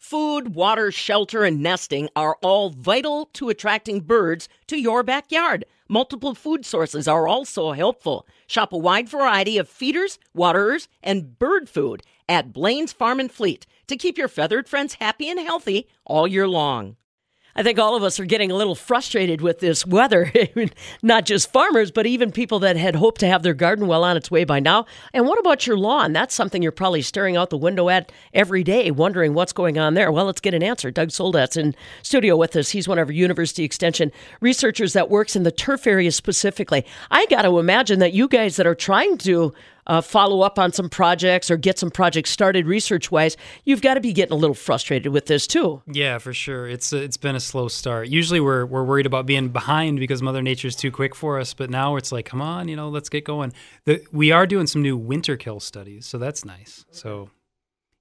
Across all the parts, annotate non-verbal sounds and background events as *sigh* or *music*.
Food, water, shelter, and nesting are all vital to attracting birds to your backyard. Multiple food sources are also helpful. Shop a wide variety of feeders, waterers, and bird food at Blain's Farm and Fleet to keep your feathered friends happy and healthy all year long. I think all of us are getting a little frustrated with this weather. *laughs* Not just farmers, but even people that had hoped to have their garden well on its way by now. And what about your lawn? That's something you're probably staring out the window at every day, wondering what's going on there. Well, let's get an answer. Doug Soldat's in studio with us. He's one of our University Extension researchers that works in the turf area specifically. I got to imagine that you guys that are trying to uh, follow up on some projects or get some projects started research wise, you've got to be getting a little frustrated with this too. Yeah, for sure. It's it's been a slow start. Usually we're we're worried about being behind because Mother Nature's too quick for us, but now it's like, come on, you know, let's get going. The, we are doing some new winter kill studies, so that's nice. So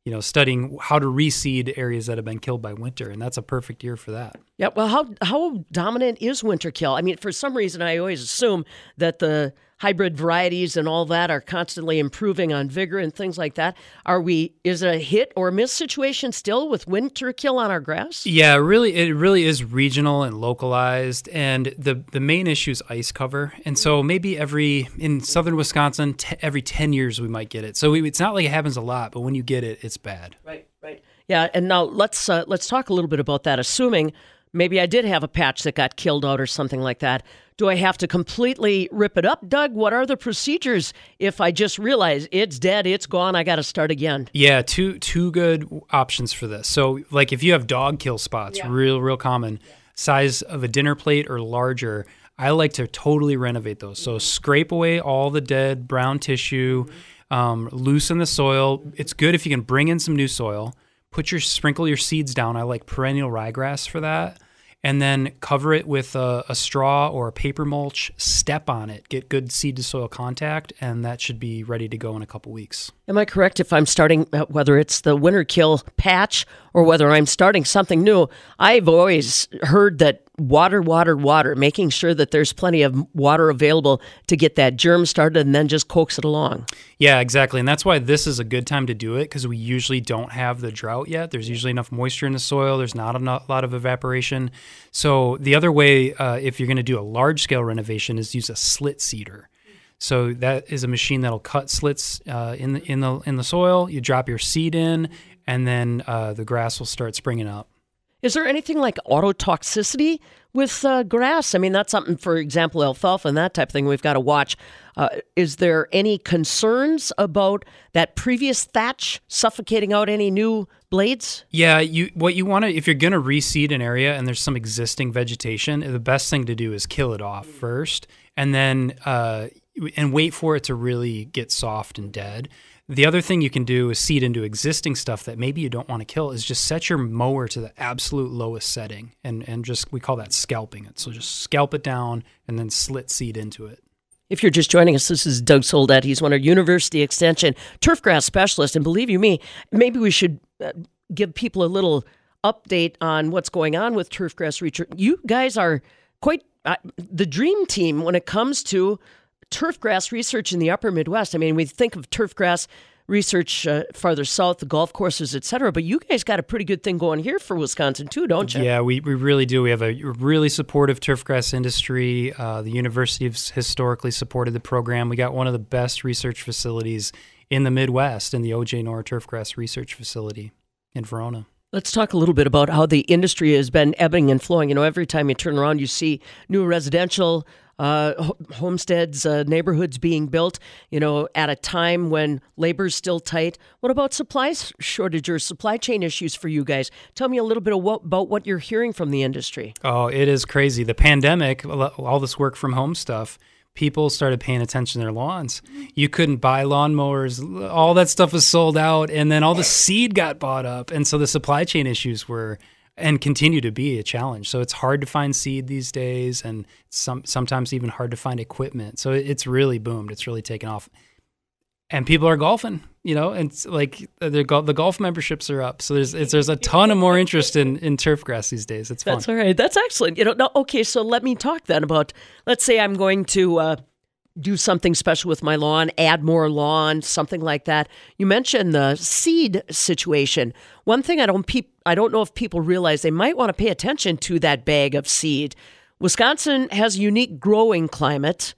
you know, studying how to reseed areas that have been killed by winter, and that's a perfect year for that. Yeah. Well, how how dominant is winter kill? I mean, for some reason, I always assume that the hybrid varieties and all that are constantly improving on vigor and things like that. Are we? Is it a hit or miss situation still with winter kill on our grass? Yeah, really, it really is regional and localized, and the the main issue is ice cover. And so maybe every in southern Wisconsin, t- every ten years we might get it. So we, it's not like it happens a lot, but when you get it, it's bad. Right. Right. Yeah. And now let's uh, let's talk a little bit about that. Assuming maybe I did have a patch that got killed out or something like that. Do I have to completely rip it up, Doug? What are the procedures if I just realize it's dead, it's gone, I got to start again? Yeah, two two good options for this. So, like if you have dog kill spots, yeah. real real common, yeah. size of a dinner plate or larger, I like to totally renovate those. So, scrape away all the dead brown tissue, mm-hmm. um, loosen the soil. It's good if you can bring in some new soil. Put your sprinkle your seeds down. I like perennial ryegrass for that and then cover it with a, a, straw or a paper mulch. Step on it, get good seed to soil contact, and that should be ready to go in a couple weeks. Am I correct if I'm starting, uh, whether it's the winter kill patch or whether I'm starting something new? I've always heard that water, water, water, making sure that there's plenty of water available to get that germ started and then just coax it along. Yeah, exactly. And that's why this is a good time to do it because we usually don't have the drought yet. There's usually enough moisture in the soil, there's not a lot of evaporation. So, the other way, uh, if you're going to do a large scale renovation, is use a slit seeder. So that is a machine that'll cut slits uh, in the in the in the soil. You drop your seed in, and then uh, the grass will start springing up. Is there anything like autotoxicity with uh, grass? I mean, that's something, for example, alfalfa and that type of thing we've got to watch. Uh, is there any concerns about that previous thatch suffocating out any new blades? Yeah, you what you want to if you're going to reseed an area and there's some existing vegetation, the best thing to do is kill it off first, and then uh, and wait for it to really get soft and dead. The other thing you can do is seed into existing stuff that maybe you don't want to kill is just set your mower to the absolute lowest setting and, and just we call that scalping it. So just scalp it down and then slit seed into it. If you're just joining us, this is Doug Soldat. He's one of University Extension turfgrass specialist. And believe you me, maybe we should uh, give people a little update on what's going on with turfgrass research. You guys are quite uh, the dream team when it comes to turfgrass research in the upper Midwest. I mean, we think of turfgrass research uh, farther south, the golf courses, et cetera. But you guys got a pretty good thing going here for Wisconsin, too, don't you? Yeah, we, we really do. We have a really supportive turfgrass industry. Uh, the university has historically supported the program. We got one of the best research facilities in the Midwest in the OJ Noer Turfgrass Research Facility in Verona. Let's talk a little bit about how the industry has been ebbing and flowing. You know, every time you turn around, you see new residential uh, homesteads, uh, neighborhoods being built, you know, at a time when labor's still tight. What about supply shortage or supply chain issues for you guys? Tell me a little bit what, about what you're hearing from the industry. Oh, it is crazy. The pandemic, all this work from home stuff, people started paying attention to their lawns. You couldn't buy lawnmowers. All that stuff was sold out. And then all the seed got bought up. And so the supply chain issues were and continue to be a challenge. So it's hard to find seed these days, and some sometimes even hard to find equipment. So it's really boomed. It's really taken off, and people are golfing. You know, and it's like the the golf memberships are up. So there's there's a ton of more interest in in turf grass these days. It's fun. That's all right. That's excellent. You know, no, okay. So let me talk then about. Let's say I'm going to. Uh, do something special with my lawn, add more lawn, something like that. You mentioned the seed situation. One thing I don't pe- I don't know if people realize they might want to pay attention to that bag of seed. Wisconsin has a unique growing climate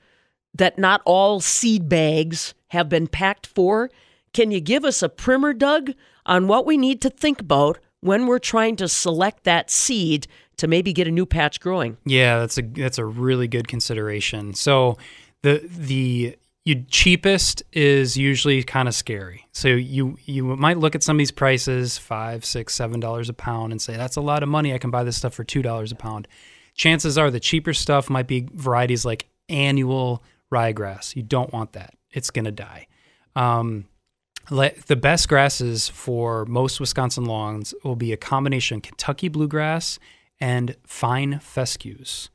that not all seed bags have been packed for. Can you give us a primer, Doug, on what we need to think about when we're trying to select that seed to maybe get a new patch growing? Yeah, that's a that's a really good consideration. So the the you cheapest is usually kind of scary. So you you might look at some of these prices, five, six, seven dollars a pound, and say that's a lot of money. I can buy this stuff for two dollars a pound. Chances are the cheaper stuff might be varieties like annual ryegrass. You don't want that; it's to die. Um, the best grasses for most Wisconsin lawns will be a combination Kentucky bluegrass and fine fescues.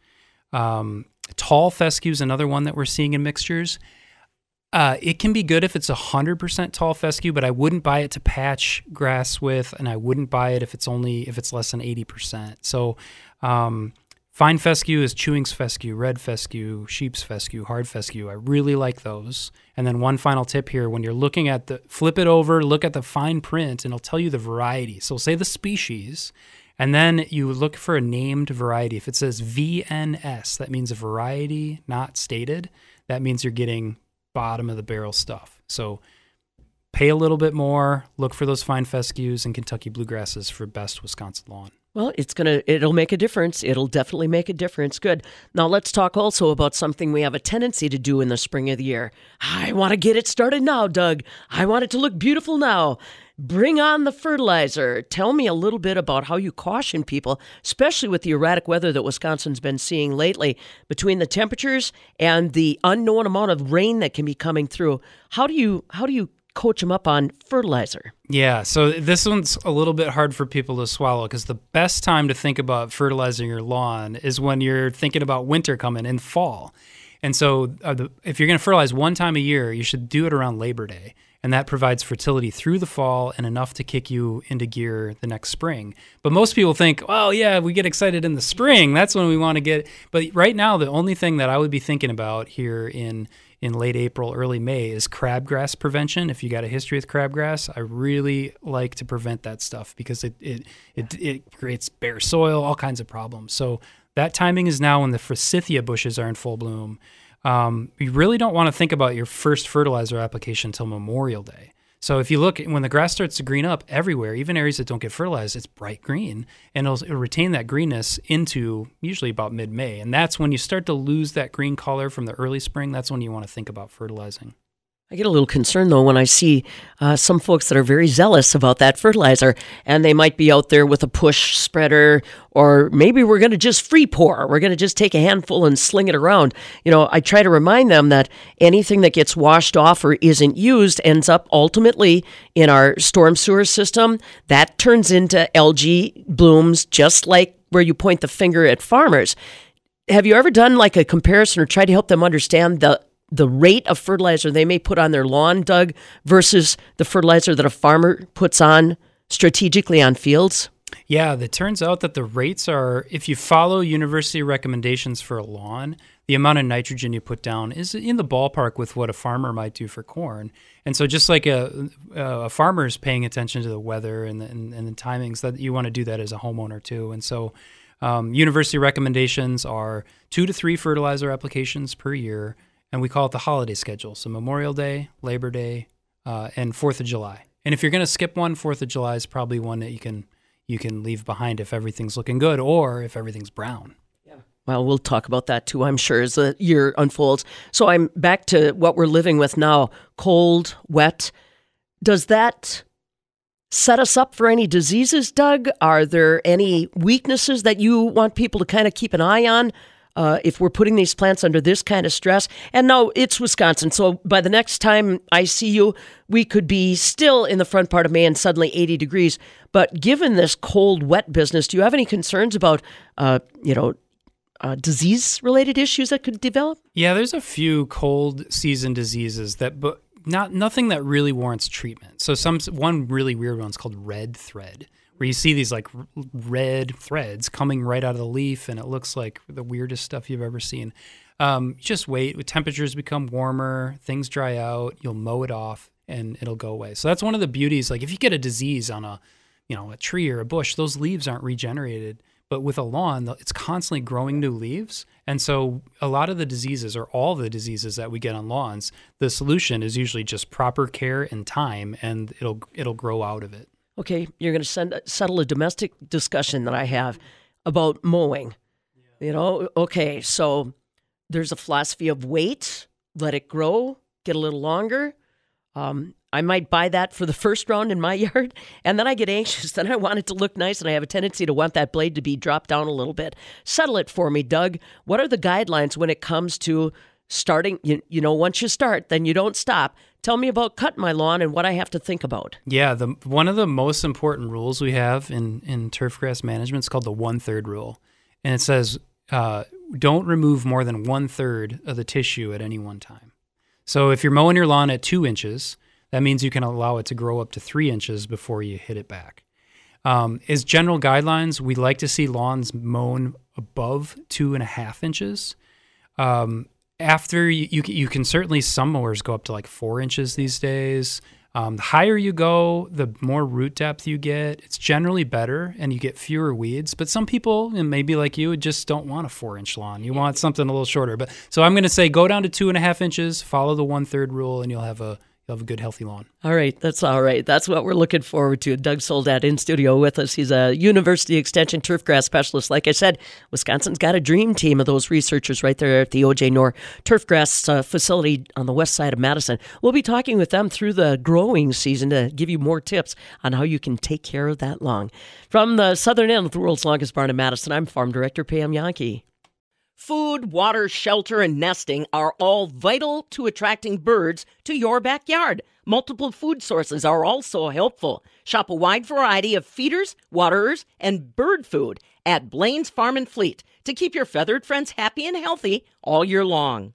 Um, Tall fescue is another one that we're seeing in mixtures. Uh, it can be good if it's 100% tall fescue, but I wouldn't buy it to patch grass with, and I wouldn't buy it if it's only if it's less than 80%. So, um, fine fescue is Chewings fescue, red fescue, sheep's fescue, hard fescue. I really like those. And then one final tip here: when you're looking at the, flip it over, look at the fine print, and it'll tell you the variety. So, say the species, and then you look for a named variety. If it says VNS, that means a variety not stated. That means you're getting bottom of the barrel stuff. So pay a little bit more, look for those fine fescues and Kentucky bluegrasses for best Wisconsin lawn. Well, it's going to it'll make a difference. It'll definitely make a difference. Good. Now let's talk also about something we have a tendency to do in the spring of the year. I want to get it started now, Doug. I want it to look beautiful now. Bring on the fertilizer. Tell me a little bit about how you caution people, especially with the erratic weather that Wisconsin's been seeing lately, between the temperatures and the unknown amount of rain that can be coming through. How do you how do you coach them up on fertilizer? Yeah, so this one's a little bit hard for people to swallow because the best time to think about fertilizing your lawn is when you're thinking about winter coming in fall. And so, uh, the, if you're going to fertilize one time a year, you should do it around Labor Day and that provides fertility through the fall and enough to kick you into gear the next spring. But most people think, oh, yeah, we get excited in the spring. That's when we want to get. But right now, the only thing that I would be thinking about here in in late April, early May is crabgrass prevention. If you got a history with crabgrass, I really like to prevent that stuff because it it it, it creates bare soil, all kinds of problems. So that timing is now when the forsythia bushes are in full bloom um, you really don't want to think about your first fertilizer application until Memorial Day. So if you look when the grass starts to green up everywhere, even areas that don't get fertilized, it's bright green, and it'll, it'll retain that greenness into usually about mid-May, and that's when you start to lose that green color from the early spring. That's when you want to think about fertilizing. I get a little concerned though when I see uh, some folks that are very zealous about that fertilizer, and they might be out there with a push spreader, or maybe we're going to just free pour. We're going to just take a handful and sling it around. You know, I try to remind them that anything that gets washed off or isn't used ends up ultimately in our storm sewer system. That turns into algae blooms, just like where you point the finger at farmers. Have you ever done like a comparison or tried to help them understand the the rate of fertilizer they may put on their lawn, Doug, versus the fertilizer that a farmer puts on strategically on fields? Yeah, it turns out that the rates are, if you follow university recommendations for a lawn, the amount of nitrogen you put down is in the ballpark with what a farmer might do for corn. And so, just like a, a farmer is paying attention to the weather and the, and, and the timings, that you want to do that as a homeowner too. And so, um, university recommendations are two to three fertilizer applications per year and we call it the holiday schedule. So Memorial Day, Labor Day, uh, and Fourth of July. And if you're going to skip one, Fourth of July is probably one that you can you can leave behind if everything's looking good or if everything's brown. Yeah. Well, we'll talk about that too, I'm sure, as the year unfolds. So I'm back to what we're living with now cold, wet. Does that set us up for any diseases, Doug? Are there any weaknesses that you want people to kind of keep an eye on? Uh, if we're putting these plants under this kind of stress. And no, it's Wisconsin. So by the next time I see you, we could be still in the front part of May and suddenly 80 degrees. But given this cold, wet business, do you have any concerns about, uh, you know, uh, disease related issues that could develop? Yeah, there's a few cold season diseases that, but not nothing that really warrants treatment. So some one really weird one's called red thread, where you see these like red threads coming right out of the leaf, and it looks like the weirdest stuff you've ever seen. Um, just wait. Temperatures become warmer, things dry out. You'll mow it off, and it'll go away. So that's one of the beauties. Like if you get a disease on a, you know, a tree or a bush, those leaves aren't regenerated. But with a lawn, it's constantly growing new leaves. And so a lot of the diseases, or all the diseases that we get on lawns, the solution is usually just proper care and time, and it'll it'll grow out of it. Okay, you're going to send, settle a domestic discussion that I have about mowing. You know, okay, so there's a philosophy of wait, let it grow, get a little longer. Um, I might buy that for the first round in my *laughs* yard, and then I get anxious. *laughs* Then I want it to look nice, and I have a tendency to want that blade to be dropped down a little bit. Settle it for me, Doug. What are the guidelines when it comes to starting? You, you know, once you start, then you don't stop. Tell me about cutting my lawn and what I have to think about. Yeah, the one of the most important rules we have in in turf grass management is called the one third rule, and it says uh, don't remove more than one third of the tissue at any one time. So if you're mowing your lawn at two inches, that means you can allow it to grow up to three inches before you hit it back. Um, as general guidelines, we like to see lawns mown above two and a half inches. Um, after you, you, you can certainly some mowers go up to like four inches these days. Um, the higher you go, the more root depth you get. It's generally better and you get fewer weeds. But some people, and maybe like you, just don't want a four inch lawn. You want something a little shorter. But so I'm going to say go down to two and a half inches, follow the one third rule, and you'll have a you'll have a good healthy lawn. All right, that's all right. That's what we're looking forward to. Doug Soldat in studio with us. He's a University Extension turfgrass specialist. Like I said, Wisconsin's got a dream team of those researchers right there at the OJ Noer turfgrass uh, facility on the west side of Madison. We'll be talking with them through the growing season to give you more tips on how you can take care of that lawn. From the southern end of the world's longest barn in Madison, I'm Farm Director Pam Jahnke. Food, water, shelter, and nesting are all vital to attracting birds to your backyard. Multiple food sources are also helpful. Shop a wide variety of feeders, waterers, and bird food at Blain's Farm and Fleet to keep your feathered friends happy and healthy all year long.